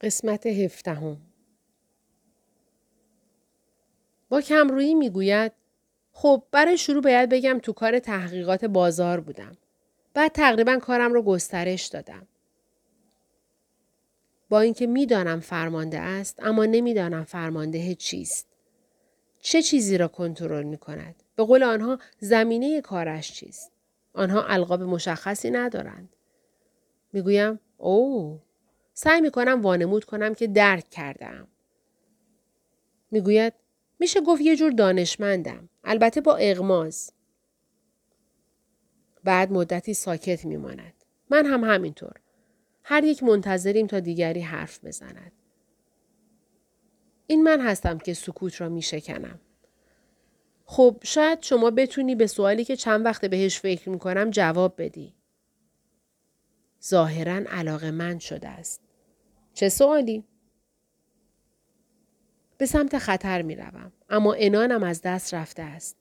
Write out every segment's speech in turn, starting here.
قسمت هفدهم با کمرویی می‌گوید خب برای شروع باید بگم تو کار تحقیقات بازار بودم. بعد تقریبا کارم رو گسترش دادم. با اینکه می‌دانم فرمانده است اما نمی‌دانم فرمانده چیست. چه چیزی را کنترل می کند؟ به قول آنها زمینه کارش چیست؟ آنها القاب مشخصی ندارند. می‌گویم اوه سعی می کنم وانمود کنم که درک کردم. می‌گوید میشه گفت یه جور دانشمندم. البته با اغماز. بعد مدتی ساکت میماند. من هم همینطور. هر یک منتظریم تا دیگری حرف بزند. این من هستم که سکوت را می شکنم. خب شاید شما بتونی به سوالی که چند وقت بهش فکر می کنم جواب بدی. ظاهرا علاقه من شده است. چه سوالی؟ به سمت خطر می روم. اما انانم از دست رفته است.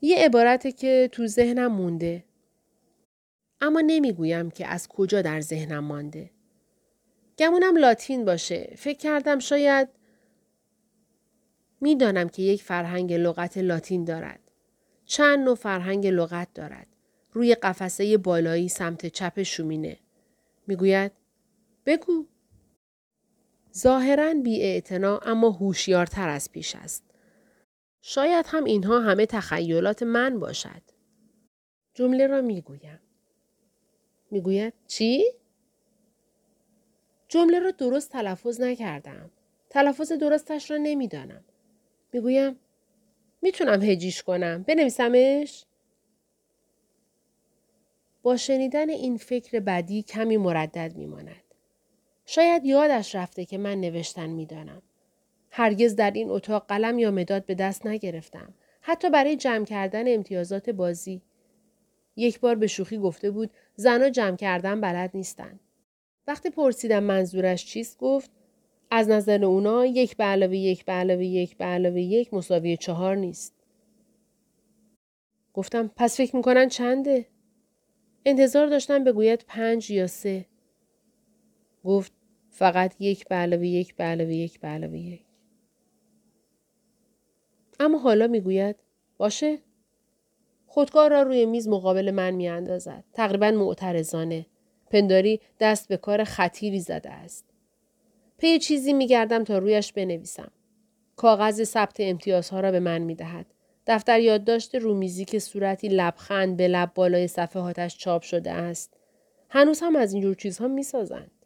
یه عبارته که تو ذهنم مونده. اما نمی‌گویم که از کجا در ذهنم مانده. گمونم لاتین باشه. فکر کردم شاید می‌دانم که یک فرهنگ لغت لاتین دارد. چند نوع فرهنگ لغت دارد. روی قفسه بالایی سمت چپ شومینه. می‌گوید بگو. ظاهرا بی اما هوشیارتر از پیش است. شاید هم اینها همه تخیلات من باشد. جمله را می‌گویم. می‌گوید چی؟ جمله را درست تلفظ نکردم. تلفظ درستش را نمی‌دانم. می‌گویم می‌تونم هجیش کنم. بنویسمش؟ با شنیدن این فکر بدی کمی مردد میماند. شاید یادش رفته که من نوشتن می‌دانم. هرگز در این اتاق قلم یا مداد به دست نگرفتم. حتی برای جمع کردن امتیازات بازی. یک بار به شوخی گفته بود زنها جمع کردن بلد نیستن. وقتی پرسیدم منظورش چیست گفت از نظر اونا یک به علاوه یک به علاوه یک به علاوه یک مساوی چهار نیست. گفتم پس فکر می‌کنن چنده؟ انتظار داشتم بگوید پنج یا سه. گفت فقط یک به علاوه یک به علاوه یک به علاوه یک. اما حالا می‌گوید باشه خودکار را روی میز مقابل من می اندازد. تقریبا معترضانه. پنداری دست به کار خطیری زده است. پی چیزی می گردم تا رویش بنویسم. کاغذ ثبت امتیازها را به من می دهد. دفتر یادداشت رومیزی که صورتی لبخند به لب بالای صفحاتش چاپ شده است. هنوز هم از اینجور چیزها می سازند.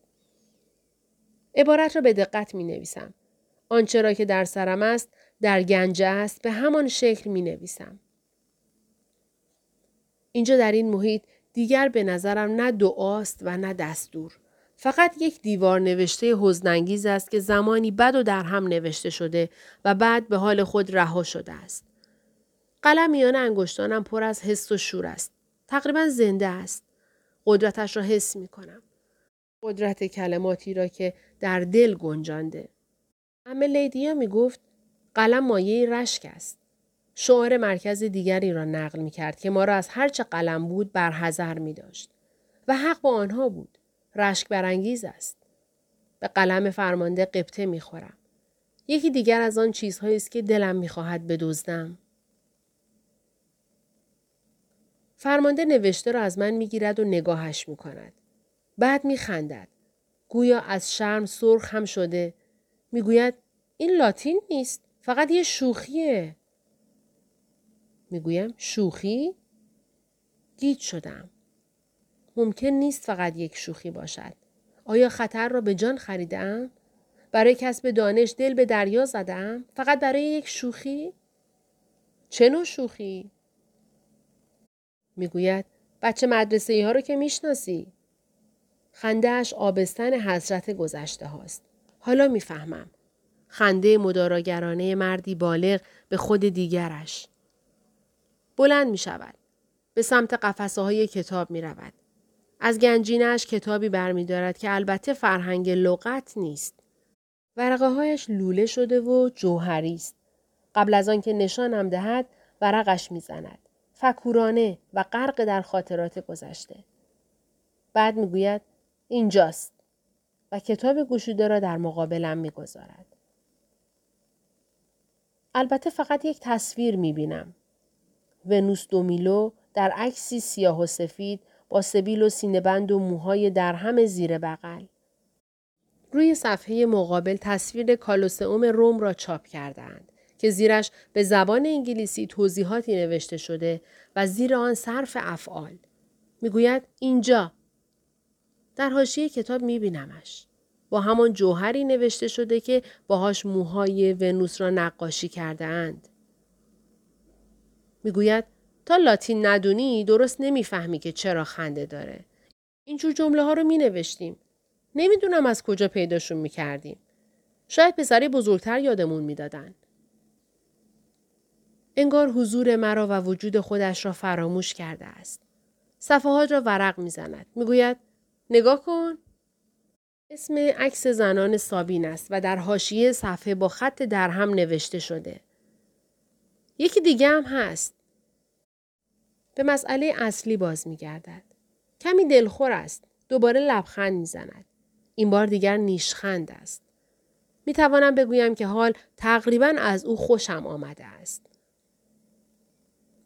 عبارت را به دقت می نویسم. آنچه را که در سرم است در گنجه است به همان شکل می نویسم. اینجا در این محیط دیگر به نظرم نه دعاست و نه دستور. فقط یک دیوار نوشته حزنانگیز است که زمانی بد و در هم نوشته شده و بعد به حال خود رها شده است. قلم میان انگشتانم پر از حس و شور است. تقریبا زنده است. قدرتش را حس می کنم. قدرت کلماتی را که در دل گنجانده. اما لیدیا می گفت قلم مایه رشک است. شعار مرکز دیگری را نقل می کرد که ما را از هرچه قلم بود برحضر می داشت. و حق با آنها بود. رشک برانگیز است. به قلم فرمانده قبطه می خورم. یکی دیگر از آن چیزهایی است که دلم می خواهد بدزدم. فرمانده نوشته را از من می گیرد و نگاهش می کند. بعد می خندد. گویا از شرم سرخ هم شده. می گوید این لاتین نیست. فقط یه شوخیه. می‌گویم شوخی؟ گیج شدم. ممکن نیست فقط یک شوخی باشد. آیا خطر را به جان خریدم؟ برای کسب دانش دل به دریا زدم؟ فقط برای یک شوخی؟ چه نوع شوخی؟ می‌گوید بچه مدرسه ای ها رو که می‌شناسی. خندهش آبستن حسرت گذشته هاست. حالا می‌فهمم. خنده مداراگرانه مردی بالغ به خود دیگرش. بلند می شود. به سمت قفسه های کتاب می رود. از گنجینش کتابی برمیدارد که البته فرهنگ لغت نیست. ورقه هایش لوله شده و جوهری است. قبل از آنکه نشانم دهد ورقش می‌زند. فکورانه و غرق در خاطرات گذشته. بعد می‌گوید اینجاست و کتاب گشوده را در مقابلم می‌گذارد. البته فقط یک تصویر می بینم. ونوس دومیلو در عکسی سیاه و سفید با سبیل و سینهبند و موهای درهم زیر بغل. روی صفحه مقابل تصویر کالوسئوم روم را چاپ کردند که زیرش به زبان انگلیسی توضیحاتی نوشته شده و زیر آن صرف افعال. می‌گوید اینجا. در حاشیه کتاب میبینمش. با همان جوهری نوشته شده که باهاش موهای ونوس را نقاشی کرده اند. می‌گوید تا لاتین ندونی درست نمی‌فهمی که چرا خنده داره. اینجور جمله ها رو می نوشتیم. نمی‌دونم از کجا پیداشون می کردیم. شاید پسری بزرگتر یادمون می‌دادن. انگار حضور مرا و وجود خودش را فراموش کرده است. صفحات را ورق می‌زند. می‌گوید نگاه کن. اسم عکس زنان سابین است و در حاشیه صفحه با خط درهم نوشته شده. یکی دیگه هم هست. به مسئله اصلی باز می گردد. کمی دلخور است. دوباره لبخند می زند. این بار دیگر نیشخند است. می توانم بگویم که حال تقریبا از او خوشم آمده است.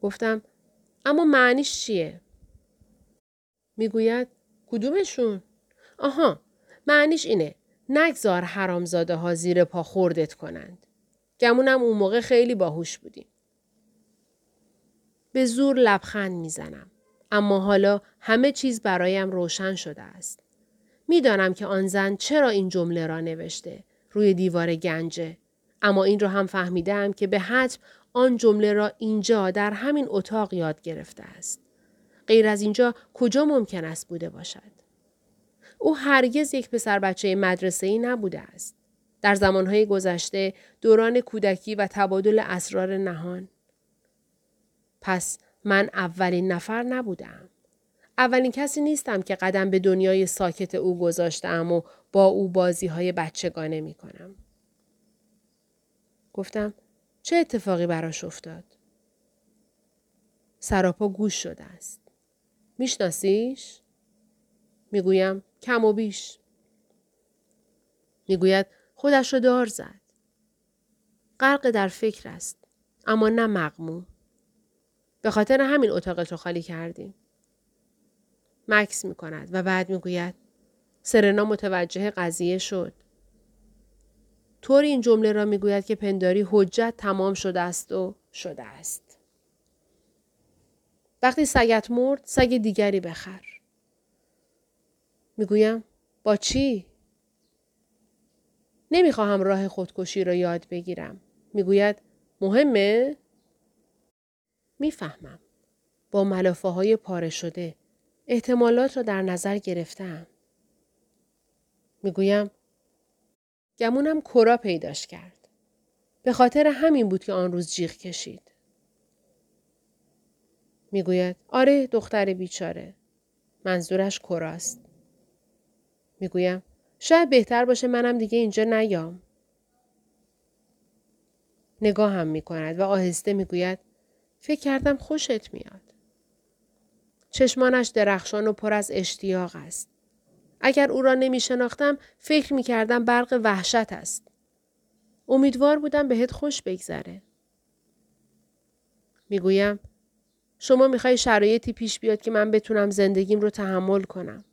گفتم اما معنیش چیه؟ می‌گوید کدومشون؟ آها معنیش اینه نگذار حرامزاده ها زیر پا خوردت کنند. گمونم اون موقع خیلی باهوش بودیم. به زور لبخند می‌زنم. اما حالا همه چیز برایم روشن شده است. می‌دانم که آن زن چرا این جمله را نوشته روی دیوار گنجه. اما این را هم فهمیدم که به حتم آن جمله را اینجا در همین اتاق یاد گرفته است. غیر از اینجا کجا ممکن است بوده باشد؟ او هرگز یک پسر بچه مدرسه ای نبوده است. در زمانهای گذشته دوران کودکی و تبادل اسرار نهان. پس من اولین نفر نبودم. اولین کسی نیستم که قدم به دنیای ساکت او گذاشتم و با او بازی های بچگانه می کنم. گفتم چه اتفاقی براش افتاد؟ سراپا گوش شده است. میشناسیش؟ می‌گویم کم و بیش. می‌گوید خودش را دار زد. غرق در فکر است. اما نه مقموم. به خاطر همین اتاقت رو خالی کردیم. مکس می کند و بعد می‌گوید سرنا متوجه قضیه شد. طوری این جمله را می‌گوید که پنداری حجت تمام شده است و شده است. وقتی سگت مرد سگ دیگری بخر. می‌گویم با چی؟ نمی‌خواهم راه خودکشی را یاد بگیرم. می‌گوید مهمه؟ می‌فهمم. با ملافه های پاره شده احتمالات را در نظر گرفتم. می‌گویم گمونم کرا پیداش کرد. به خاطر همین بود که آن روز جیغ کشید. می‌گوید آره دختر بیچاره. منظورش کراست. می‌گویم شاید بهتر باشه منم دیگه اینجا نیام. نگاه هم می کند و آهسته می‌گوید فکر کردم خوشت میاد. چشمانش درخشان و پر از اشتیاق است. اگر او را نمی شناختم فکر می کردم برق وحشت است. امیدوار بودم بهت خوش بگذره. می‌گویم شما می‌خوای شرایطی پیش بیاد که من بتونم زندگیم رو تحمل کنم.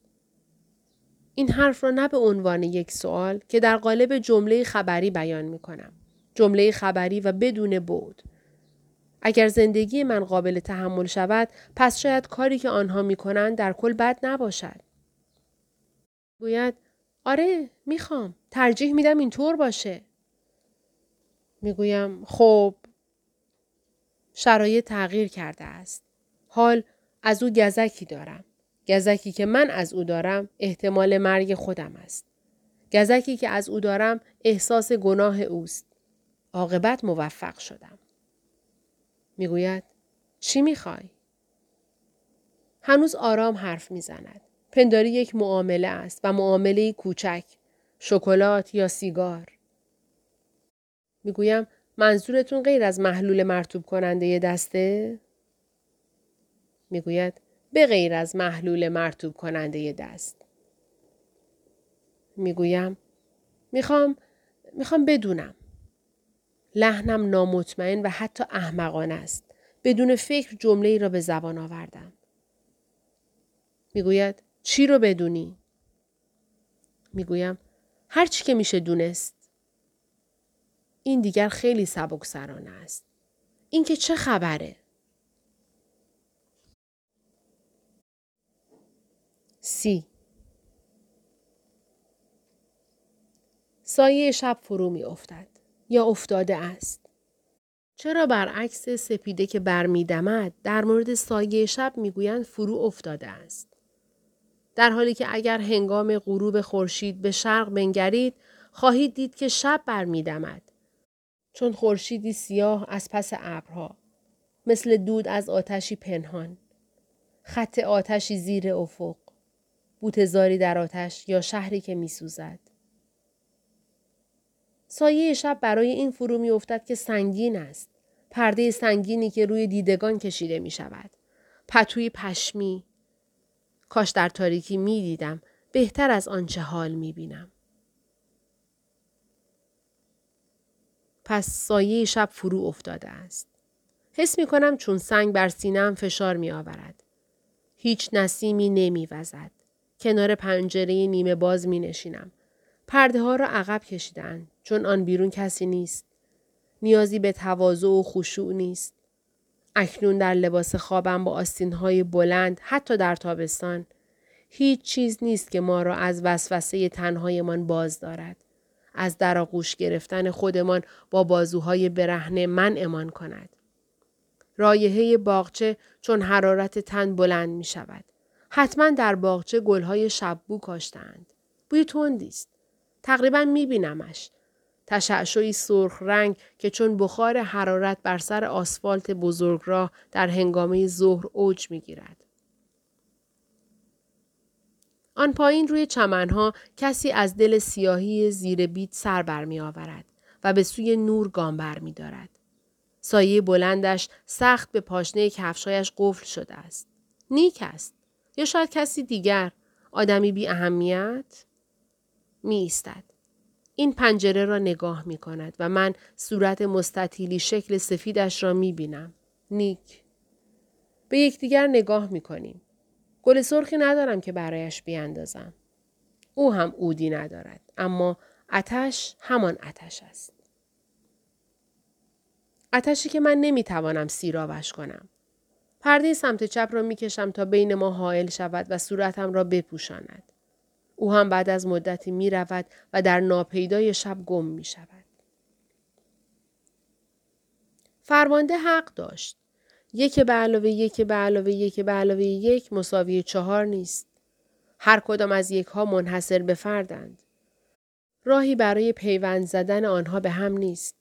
این حرف را نه به عنوان یک سوال که در قالب جمله خبری بیان می کنم. جمله خبری و بدون بود. اگر زندگی من قابل تحمل شود پس شاید کاری که آنها می کنند در کل بد نباشد. گوید آره می‌خوام ترجیح میدم اینطور باشه. می‌گویم خب شرایط تغییر کرده است. حال از او گزکی دارم. گزکی که من از او دارم احتمال مرگ خودم است. گزکی که از او دارم احساس گناه اوست. عاقبت موفق شدم. می‌گوید چی می‌خوای؟ هنوز آرام حرف می‌زند. پنداری یک معامله است و معامله کوچک. شکلات یا سیگار. می‌گویم منظورتون غیر از محلول مرتوب کننده دسته؟ می‌گوید به غیر از محلول مرتوب کننده دست. می‌گویم می‌خوام می‌خوام بدونم. لحنم نامطمئن و حتی احمقانه است. بدون فکر جمله ای را به زبان آوردم. می‌گوید چی رو بدونی؟ می‌گویم هر چی که میشه دونست. این دیگر خیلی سبکسرانه است. اینکه چه خبره؟ سی سایه شب فرو می افتد یا افتاده است. چرا برعکس سپیده که برمیدمد در مورد سایه شب می‌گویند فرو افتاده است. در حالی که اگر هنگام غروب خورشید به شرق بنگرید خواهید دید که شب برمیدمد چون خورشیدی سیاه از پس ابرها مثل دود از آتشی پنهان خط آتشی زیر افق بوتزاری در آتش یا شهری که میسوزد سایه شب برای این فرو می افتد که سنگین است. پرده سنگینی که روی دیدگان کشیده می شود. پتوی پشمی. کاش در تاریکی می دیدم. بهتر از آنچه حال می بینم. پس سایه شب فرو افتاده است. حس می کنم چون سنگ بر سینم فشار می آورد. هیچ نسیمی نمی وزد. کنار پنجره نیمه باز می نشینم. پرده ها را عقب کشیدن چون آن بیرون کسی نیست. نیازی به تواضع و خشوع نیست. اکنون در لباس خوابم با آستین های بلند حتی در تابستان هیچ چیز نیست که ما را از وسوسه تنهایمان باز دارد. از در آغوش گرفتن خودمان با بازوهای برهنه من امان کند. رایحه باغچه چون حرارت تن بلند می شود. حتما در باغچه گلهای شببو کاشتند. بوی تندی است. تقریبا می بینمش. تشعشعی سرخ رنگ که چون بخار حرارت بر سر آسفالت بزرگراه در هنگامه ظهر اوج می گیرد. آن پایین روی چمنها کسی از دل سیاهی زیر بیت سر برمی آورد و به سوی نور گام بر می دارد. سایه بلندش سخت به پاشنه کفشایش قفل شده است. نیک است. یا شاید کسی دیگر. آدمی بی اهمیت؟ می ایستد. این پنجره را نگاه می کند و من صورت مستطیلی شکل سفیدش را می بینم. نیک. به یکدیگر نگاه می کنیم. گل سرخی ندارم که برایش بیاندازم. او هم اودی ندارد. اما اتش همان اتش است. اتشی که من نمی‌توانم سیراوش کنم. پرده سمت چپ را می‌کشم تا بین ما حائل شود و صورتم را بپوشاند. او هم بعد از مدتی می رود و در ناپیدای شب گم می شود. فرمانده حق داشت. یک به علاوه یک به علاوه یک به علاوه یک مساوی چهار نیست. هر کدام از یک ها منحصر به فردند. راهی برای پیوند زدن آنها به هم نیست.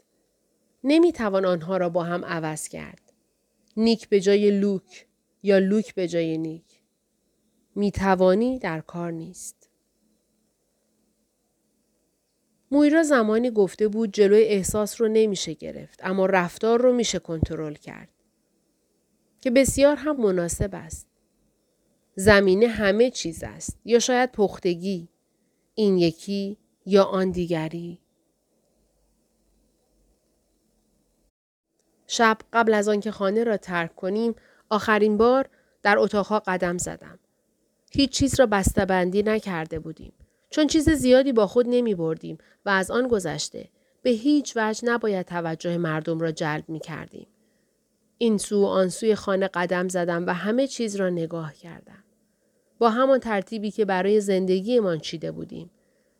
نمی توان آنها را با هم عوض کرد. نیک به جای لوک یا لوک به جای نیک. می توانی در کار نیست. مویرا زمانی گفته بود جلوی احساس رو نمیشه گرفت اما رفتار رو میشه کنترل کرد. که بسیار هم مناسب است. زمینه همه چیز است یا شاید پختگی این یکی یا آن دیگری شب قبل از آنکه خانه را ترک کنیم آخرین بار در اتاقها قدم زدم هیچ چیز را بسته‌بندی نکرده بودیم چون چیز زیادی با خود نمی بردیم و از آن گذشته به هیچ وجه نباید توجه مردم را جلب می کردیم. این سو و آن سوی خانه قدم زدم و همه چیز را نگاه کردم. با همان ترتیبی که برای زندگیمان چیده بودیم.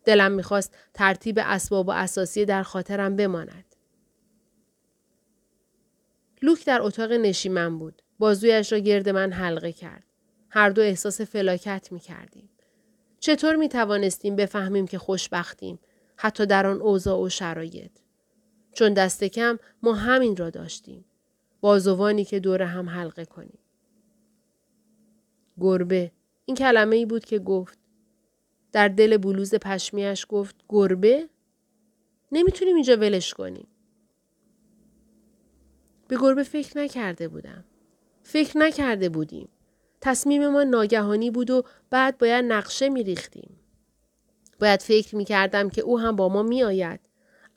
دلم می‌خواست ترتیب اسباب و اساسی در خاطرم بماند. لوک در اتاق نشیمن بود. بازویش را گرد من حلقه کرد. هر دو احساس فلاکت می کردیم. چطور می توانستیم بفهمیم که خوشبختیم حتی در آن اوضاع و شرایط چون دست کم ما همین را داشتیم بازوانی که دور هم حلقه کنیم. گربه. این کلمه ای بود که گفت. در دل بلوز پشمیش گفت گربه؟ نمی‌تونیم اینجا ولش کنیم. به گربه فکر نکرده بودم. فکر نکرده بودیم. تصمیم ما ناگهانی بود و بعد باید نقشه می ریختیم. باید فکر می کردم که او هم با ما می آید.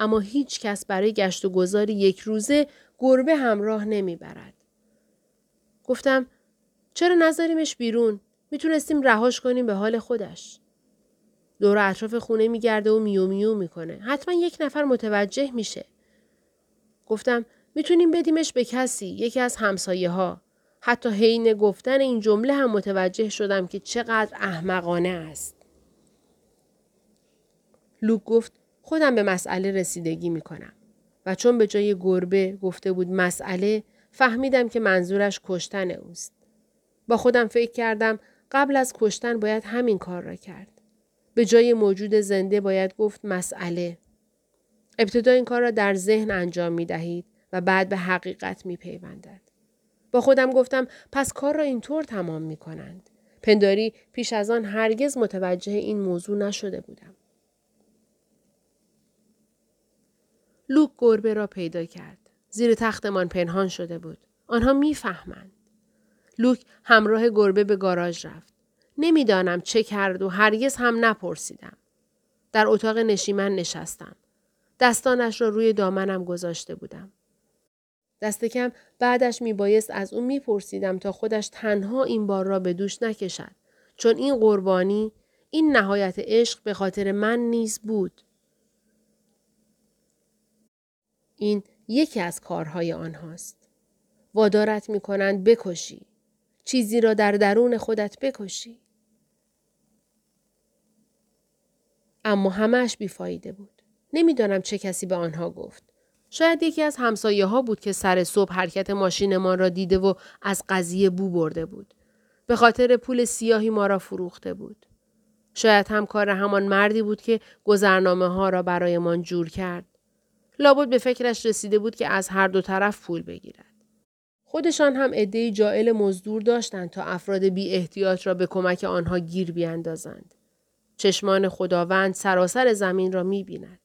اما هیچ کس برای گشت و گذاری یک روزه گربه همراه نمی برد. گفتم چرا نذاریمش بیرون؟ می‌تونستیم رهاش کنیم به حال خودش. دور اطراف خونه میگرده و میو میو می‌کنه. حتما یک نفر متوجه میشه. گفتم می‌تونیم بدیمش به کسی یکی از همسایه ها. حتی حین گفتن این جمله هم متوجه شدم که چقدر احمقانه است. لوک گفت خودم به مسئله رسیدگی می‌کنم و چون به جای گربه گفته بود مسئله فهمیدم که منظورش کشتن اوست. با خودم فکر کردم قبل از کشتن باید همین کار را کرد. به جای موجود زنده باید گفت مسئله. ابتدا این کار را در ذهن انجام می دهید و بعد به حقیقت می پیوندد. با خودم گفتم پس کار را اینطور تمام می کنند. پنداری پیش از آن هرگز متوجه این موضوع نشده بودم. لوک گربه را پیدا کرد. زیر تختمان پنهان شده بود. آنها می‌فهمند. لوک همراه گربه به گاراژ رفت. نمی‌دانم چه کرد و هرگز هم نپرسیدم. در اتاق نشیمن نشستم. دستانش را روی دامنم گذاشته بودم. دست کم بعدش میبایست از او میپرسیدم تا خودش تنها این بار را به دوش نکشد. چون این قربانی، این نهایت عشق به خاطر من نیز بود. این یکی از کارهای آنهاست. وادارت می کنند بکشی. چیزی را در درون خودت بکشی. اما همهش بیفایده بود. نمی‌دانم چه کسی به آنها گفت. شاید یکی از همسایه ها بود که سر صبح حرکت ماشینمان را دیده و از قضیه بو برده بود. به خاطر پول سیاهی ما را فروخته بود. شاید هم کار همان مردی بود که گذرنامه ها را برایمان جور کرد. لابد به فکرش رسیده بود که از هر دو طرف پول بگیرد. خودشان هم عدهای جائل مزدور داشتند تا افراد بی احتیاط را به کمک آنها گیر بیاندازند. چشمان خداوند سراسر زمین را می بیند.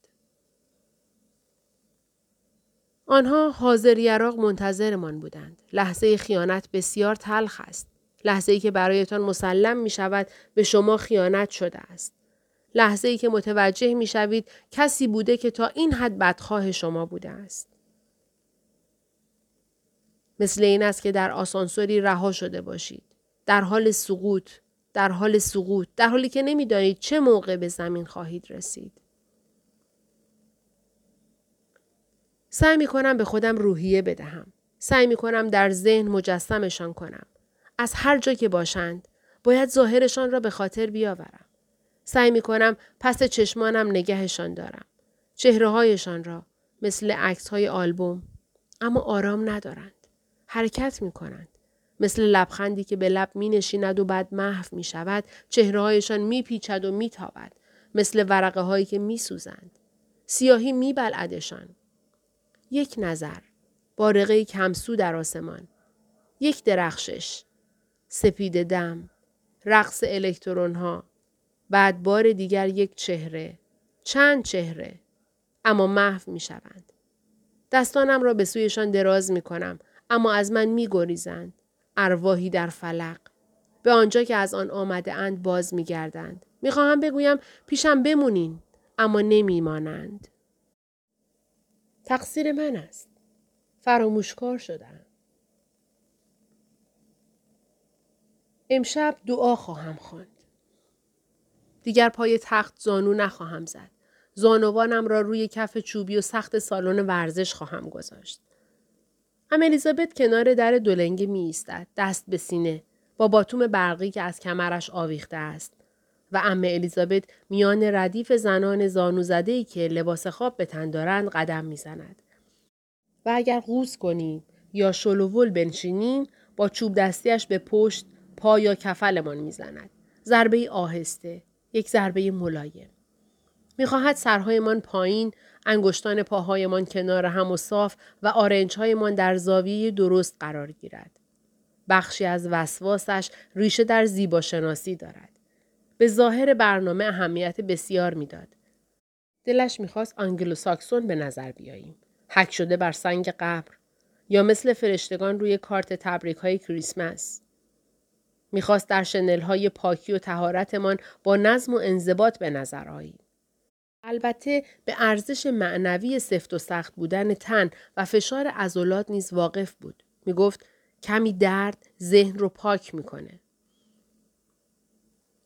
آنها حاضر یراق منتظرمان بودند. لحظه خیانت بسیار تلخ است. لحظه ای که برایتان مسلم می شود به شما خیانت شده است. لحظه ای که متوجه می شوید کسی بوده که تا این حد بدخواه شما بوده است. مثل این است که در آسانسوری رها شده باشید. در حال سقوط، در حال سقوط، در حالی که نمی‌دانید چه موقع به زمین خواهید رسید. سعی می کنم به خودم روحیه بدهم. سعی می کنم در ذهن مجسمشان کنم. از هر جا که باشند، باید ظاهرشان را به خاطر بیاورم. سعی می کنم پس چشمانم نگهشان دارم. چهره هایشان را مثل عکس های آلبوم اما آرام ندارند. حرکت می کنند. مثل لبخندی که به لب می نشیند و بعد محو می شود چهره هایشان می پیچد و می تابد. مثل ورقه هایی که می سوزند. سیاهی می بلعدشان. یک نظر. بارقه کمسو در آسمان. یک درخشش. سپید دم. رقص الکترون ها. بعد بار دیگر یک چهره. چند چهره. اما محو می شوند. دستانم را به سویشان دراز می کنم اما از من می گریزند. ارواحی در فلق. به آنجا که از آن آمده اند باز می گردند. می خواهم بگویم پیشم بمونین اما نمی مانند. تقصیر من است. فراموشکار شدم. امشب دعا خواهم خواند. دیگر پای تخت زانو نخواهم زد. زانوانم را روی کف چوبی و سخت سالن ورزش خواهم گذاشت. ام الیزابت کنار در دولنگه می ایستد. دست به سینه. با باتوم برقی که از کمرش آویخته است. و ام الیزابت میان ردیف زنان زانو زده که لباس خواب به تن دارند قدم می‌زند. و اگر قوز کنیم یا شلوول بنشینیم با چوب دستیش به پشت پا یا کفلمان می‌زند. ضربه آهسته. یک ضربه ملایم. می‌خواهد سرهایمان پایین، انگشتان پاهایمان کنار هم و صاف و آرنجهایمان در زاویه درست قرار گیرد. بخشی از وسواسش ریشه در زیبا شناسی دارد. به ظاهر برنامه اهمیت بسیار می‌داد. دلش می‌خواست آنگلو ساکسون به نظر بیاییم. حک شده بر سنگ قبر یا مثل فرشتگان روی کارت تبریک های کریسمس. می‌خواست در شنل های پاکی و تهارتمان با نظم و انضباط به نظر آییم. البته به ارزش معنوی سفت و سخت بودن تن و فشار عضلات نیز واقف بود. می گفت کمی درد ذهن رو پاک می‌کنه.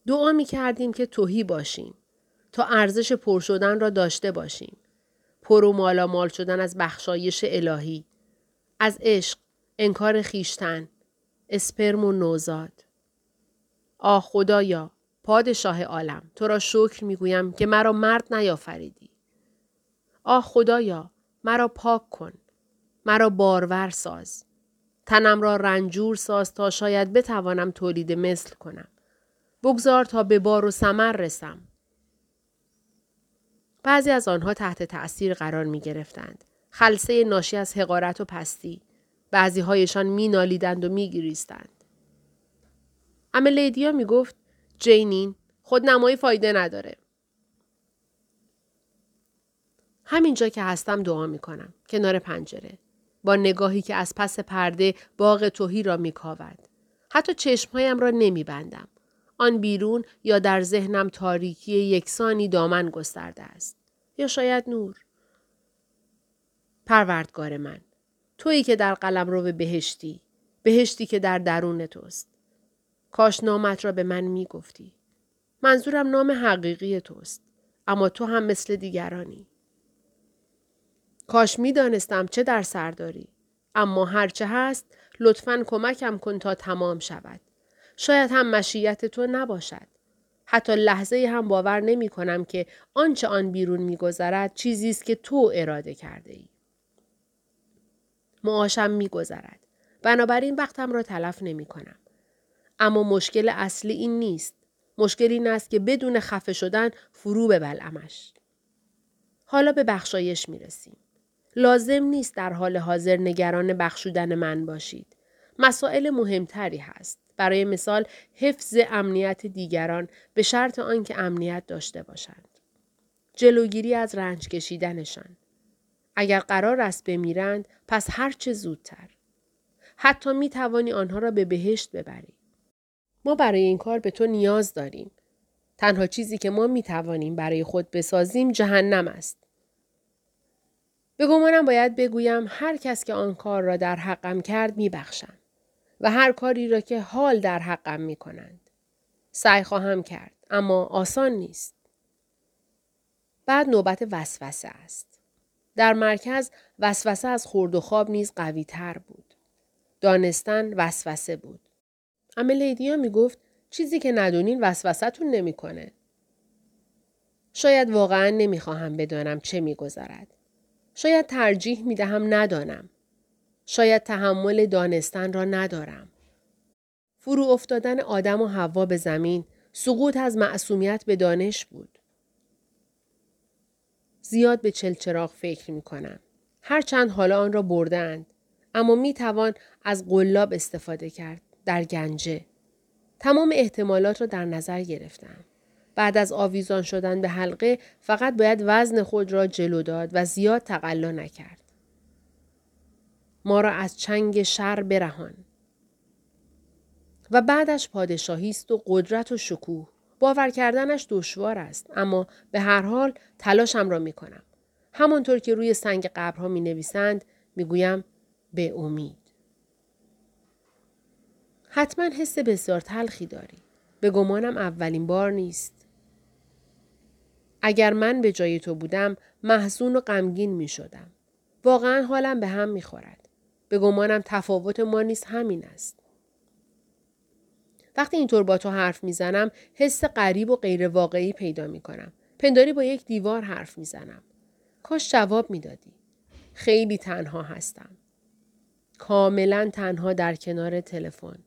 دعا می کردیم که توهی باشیم تا ارزش پر شدن را داشته باشیم. پر و مالا مال شدن از بخشایش الهی. از عشق، انکار خیشتن، اسپرم و نوزاد. آه خدایا پادشاه عالم تو را شکر می‌گویم که مرا مرد نیافریدی. آه خدایا مرا پاک کن. مرا بارور ساز. تنم را رنجور ساز تا شاید بتوانم تولید مثل کنم. بگذار تا به بار و سمر رسم. بعضی از آنها تحت تأثیر قرار می گرفتند. خلصه ناشی از حقارت و پستی. بعضی هایشان می نالیدند و می گریستند. اما لیدیا می گفت جینین خود نمایی فایده نداره. همینجا که هستم دعا می کنم. کنار پنجره. با نگاهی که از پس پرده باغ توهی را می کاود. حتی چشمهایم را نمی بندم. آن بیرون یا در ذهنم تاریکی یکسانی دامن گسترده است. یا شاید نور. پروردگار من. تویی که در قلم رو به بهشتی. بهشتی که در درون توست. کاش نامت را به من می گفتی. منظورم نام حقیقی توست. اما تو هم مثل دیگرانی. کاش می دانستم چه در سر داری. اما هرچه هست لطفا کمکم کن تا تمام شود. شاید هم مشیت تو نباشد. حتی لحظه هم باور نمی کنم که آنچه آن بیرون میگذرد چیزی است که تو اراده کرده ای. معاشم میگذرد. بنابراین وقتم را تلف نمی کنم. اما مشکل اصلی این نیست. مشکل این است که بدون خفه شدن فرو ببلعمش. حالا به بخشایش می رسیم. لازم نیست در حال حاضر نگران بخشودن من باشید. مسائل مهمتری هست. برای مثال حفظ امنیت دیگران به شرط آنکه امنیت داشته باشند. جلوگیری از رنج کشیدنشان. اگر قرار است بمیرند پس هرچه زودتر. حتی می توانی آنها را به بهشت ببری. ما برای این کار به تو نیاز داریم. تنها چیزی که ما می توانیم برای خود بسازیم جهنم است. به گمانم باید بگویم هر کس که آن کار را در حقم کرد می بخشم. و هر کاری را که حال در حقم می کنند. سعی خواهم کرد اما آسان نیست. بعد نوبت وسوسه است. در مرکز وسوسه از خورد و خواب نیز قوی تر بود. دانستن وسوسه بود. اما لیدیا می گفت چیزی که ندونین وسوسهتون نمی‌کنه. شاید واقعا نمی‌خواهم بدانم چه میگذرد. شاید ترجیح می دهم ندانم. شاید تحمل دانستن را ندارم. فرو افتادن آدم و حوا به زمین سقوط از معصومیت به دانش بود. زیاد به چلچراغ فکر می کنم. هرچند حالا آن را بردند. اما می توان از قلاب استفاده کرد در گنجه. تمام احتمالات را در نظر گرفتم. بعد از آویزان شدن به حلقه فقط باید وزن خود را جلو داد و زیاد تقلا نکرد. ما را از چنگ شر برهان. و بعدش پادشاهی است و قدرت و شکوه. باور کردنش دشوار است اما به هر حال تلاشم را می کنم. همانطور که روی سنگ قبرها می نویسند می گویم به امید. حتما حس بسیار تلخی داری. به گمانم اولین بار نیست. اگر من به جای تو بودم محزون و غمگین می شدم. واقعا حالم به هم می خورد. به گمانم تفاوت ما نیست همین است. وقتی اینطور با تو حرف می‌زنم حس غریب و غیر واقعی پیدا می کنم. پنداری با یک دیوار حرف می‌زنم. کاش جواب می‌دادی. خیلی تنها هستم. کاملا تنها در کنار تلفن.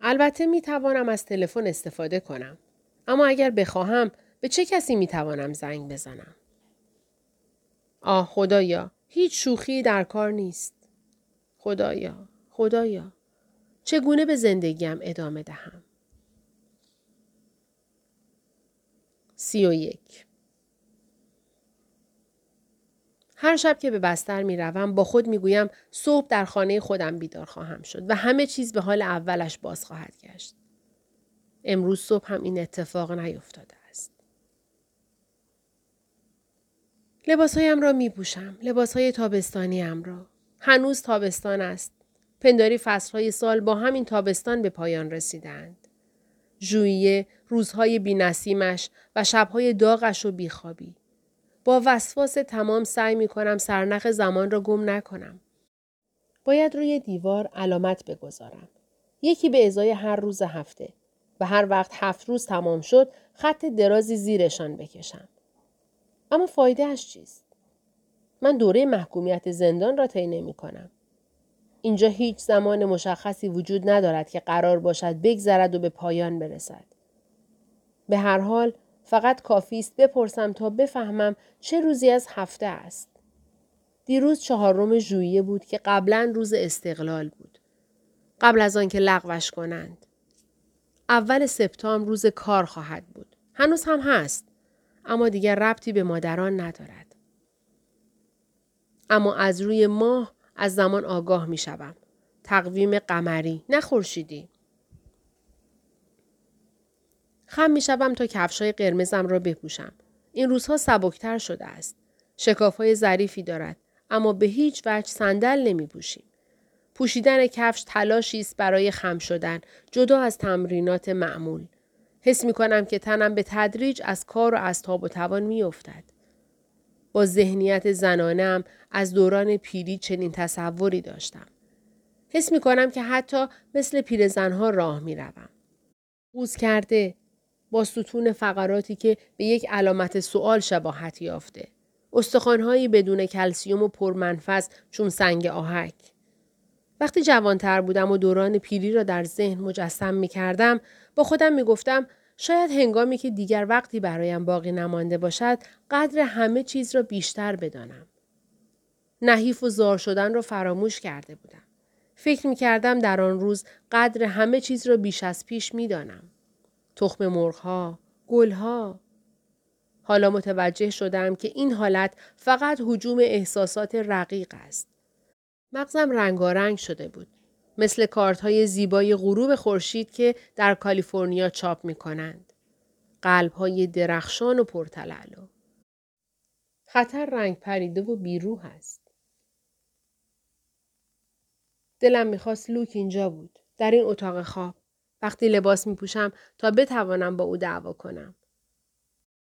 البته می توانم از تلفن استفاده کنم. اما اگر بخواهم به چه کسی می توانم زنگ بزنم؟ آه خدایا هیچ شوخی در کار نیست. خدایا خدایا چگونه به زندگیم ادامه دهم سی و یک هر شب که به بستر می روم با خود می گویم صبح در خانه خودم بیدار خواهم شد و همه چیز به حال اولش باز خواهد گشت. امروز صبح هم این اتفاق نیفتاده است. لباسهایم را می پوشم. لباسهای تابستانیم را. هنوز تابستان است. پنداری فصلهای سال با همین تابستان به پایان رسیدند. ژوئیه روزهای بینسیمش و شبهای داغش و بیخوابی. با وسواس تمام سعی می کنم سرنخ زمان را گم نکنم. باید روی دیوار علامت بگذارم. یکی به ازای هر روز هفته و هر وقت هفت روز تمام شد خط درازی زیرشان بکشم. اما فایده اش چیست؟ من دوره محکومیت زندان را طی نمی کنم. اینجا هیچ زمان مشخصی وجود ندارد که قرار باشد بگذرد و به پایان برسد. به هر حال فقط کافی است بپرسم تا بفهمم چه روزی از هفته است. دیروز چهارم ژوئیه بود که قبلا روز استقلال بود. قبل از آنکه لغوش کنند. اول سپتامبر روز کار خواهد بود. هنوز هم هست. اما دیگر ربطی به مادران ندارد. اما از روی ماه از زمان آگاه می شوم. تقویم قمری نه خورشیدی. خم می شوم تا کفشای قرمزم را بپوشم. این روزها سبکتر شده است. شکاف های ظریفی دارد اما به هیچ وجه صندل نمی پوشیم. پوشیدن کفش تلاشی است برای خم شدن جدا از تمرینات معمول. حس می کنم که تنم به تدریج از کار و از تاب و توان می افتد. با ذهنیت زنانم از دوران پیری چنین تصوری داشتم. حس می کنم که حتی مثل پیرزنها راه می روم. کرده ستون فقراتی که به یک علامت سوال شباهت یافته. استخوانهایی بدون کلسیوم و پرمنفذ چون سنگ آهک. وقتی جوانتر بودم و دوران پیری را در ذهن مجسم می کردم با خودم می گفتم شاید هنگامی که دیگر وقتی برایم باقی نمانده باشد قدر همه چیز را بیشتر بدانم. نحیف و زار شدن را فراموش کرده بودم. فکر می کردم در آن روز قدر همه چیز را بیش از پیش می دانم. تخم مرغها، گلها. حالا متوجه شدم که این حالت فقط حجوم احساسات رقیق است. مغزم رنگارنگ شده بود. مثل کارت های زیبای غروب خورشید که در کالیفرنیا چاپ می کنند. قلب های درخشان و پرتلالو. خطر رنگ پریده و بیروح است. دلم می‌خواست لوک اینجا بود. در این اتاق خواب. وقتی لباس می پوشم تا بتوانم با او دعوا کنم.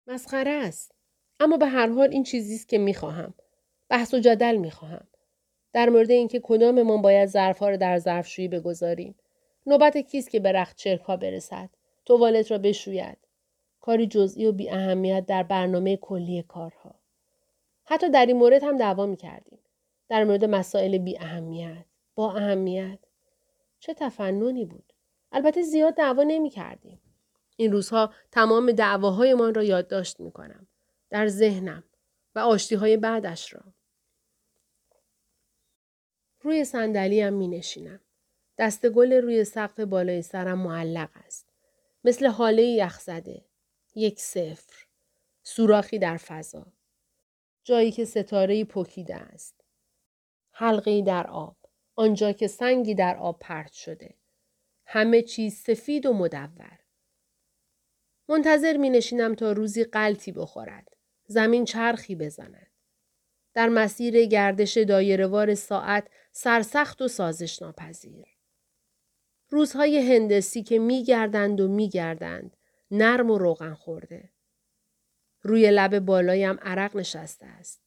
مسخره است. اما به هر حال این چیزی است که می‌خواهم. بحث و جدل می‌خواهم. در مورد اینکه کداممان باید ظرفها را در ظرفشویی بگذاریم نوبت کیست که به رخت چرکها برسد توالت را بشوید کاری جزئی و بی اهمیت در برنامه کلی کارها حتی در این مورد هم دعوا می کردیم. در مورد مسائل بی اهمیت با اهمیت چه تفننی بود البته زیاد دعوا نمی کردیم. این روزها تمام دعواهایمان را یادداشت می کنم. در ذهنم و آشتی های بعدش را. روی صندلیم می نشینم. دست گل روی سقف بالای سرم معلق است. مثل حاله یخ زده. یک صفر. سوراخی در فضا. جایی که ستاره پکیده است. حلقه در آب. آنجا که سنگی در آب پرت شده. همه چیز سفید و مدور. منتظر می نشینم تا روزی قلتی بخورد. زمین چرخی بزند. در مسیر گردش دایرهوار ساعت سرسخت و سازش ناپذیر. روزهای هندسی که میگردند و میگردند نرم و روغن خورده. روی لب بالایم عرق نشسته است.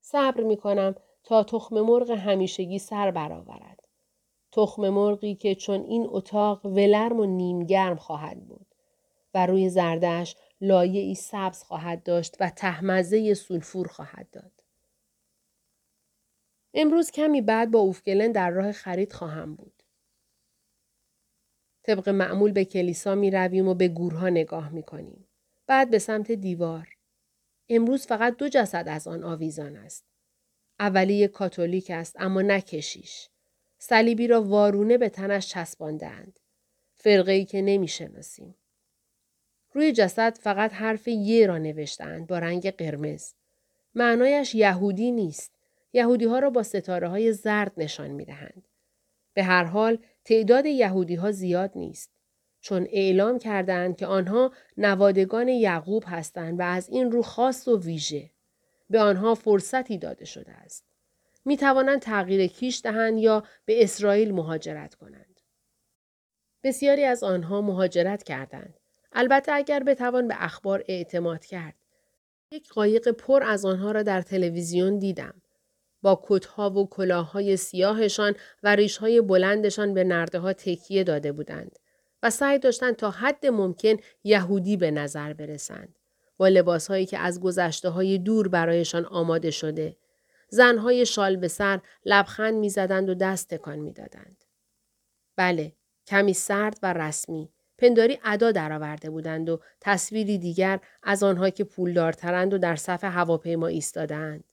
صبر می کنم تا تخم مرغ همیشگی سر برآورد. تخم مرغی که چون این اتاق ولرم و نیمگرم خواهد بود و روی زردش لایه ای سبز خواهد داشت و تهمزه سولفور خواهد داد. امروز کمی بعد با اوفگلن در راه خرید خواهم بود. طبق معمول به کلیسا می رویم و به گورها نگاه می کنیم. بعد به سمت دیوار. امروز فقط دو جسد از آن آویزان است. اولی یک کاتولیک است اما نکشیش. صلیبی را وارونه به تنش چسباندهاند. فرقه ای که نمی شناسیم. روی جسد فقط حرف یه را نوشتند با رنگ قرمز. معنایش یهودی نیست. یهودی ها را با ستاره های زرد نشان می دهند. به هر حال تعداد یهودی ها زیاد نیست. چون اعلام کردند که آنها نوادگان یعقوب هستند و از این رو خاص و ویژه. به آنها فرصتی داده شده است. می توانند تغییر کیش دهند یا به اسرائیل مهاجرت کنند. بسیاری از آنها مهاجرت کردند. البته اگر بتوان به اخبار اعتماد کرد. یک قایق پر از آنها را در تلویزیون دیدم. با کتها و کلاههای سیاهشان و ریشهای بلندشان به نرده ها تکیه داده بودند و سعی داشتند تا حد ممکن یهودی به نظر برسند. با لباسهایی که از گذشته های دور برایشان آماده شده. زنهای شال به سر لبخند می‌زدند و دست تکان می‌دادند. بله، کمی سرد و رسمی. پنداری ادا درآورده بودند و تصویری دیگر از آنها که پولدارترند و در صف هواپیما ایستادند.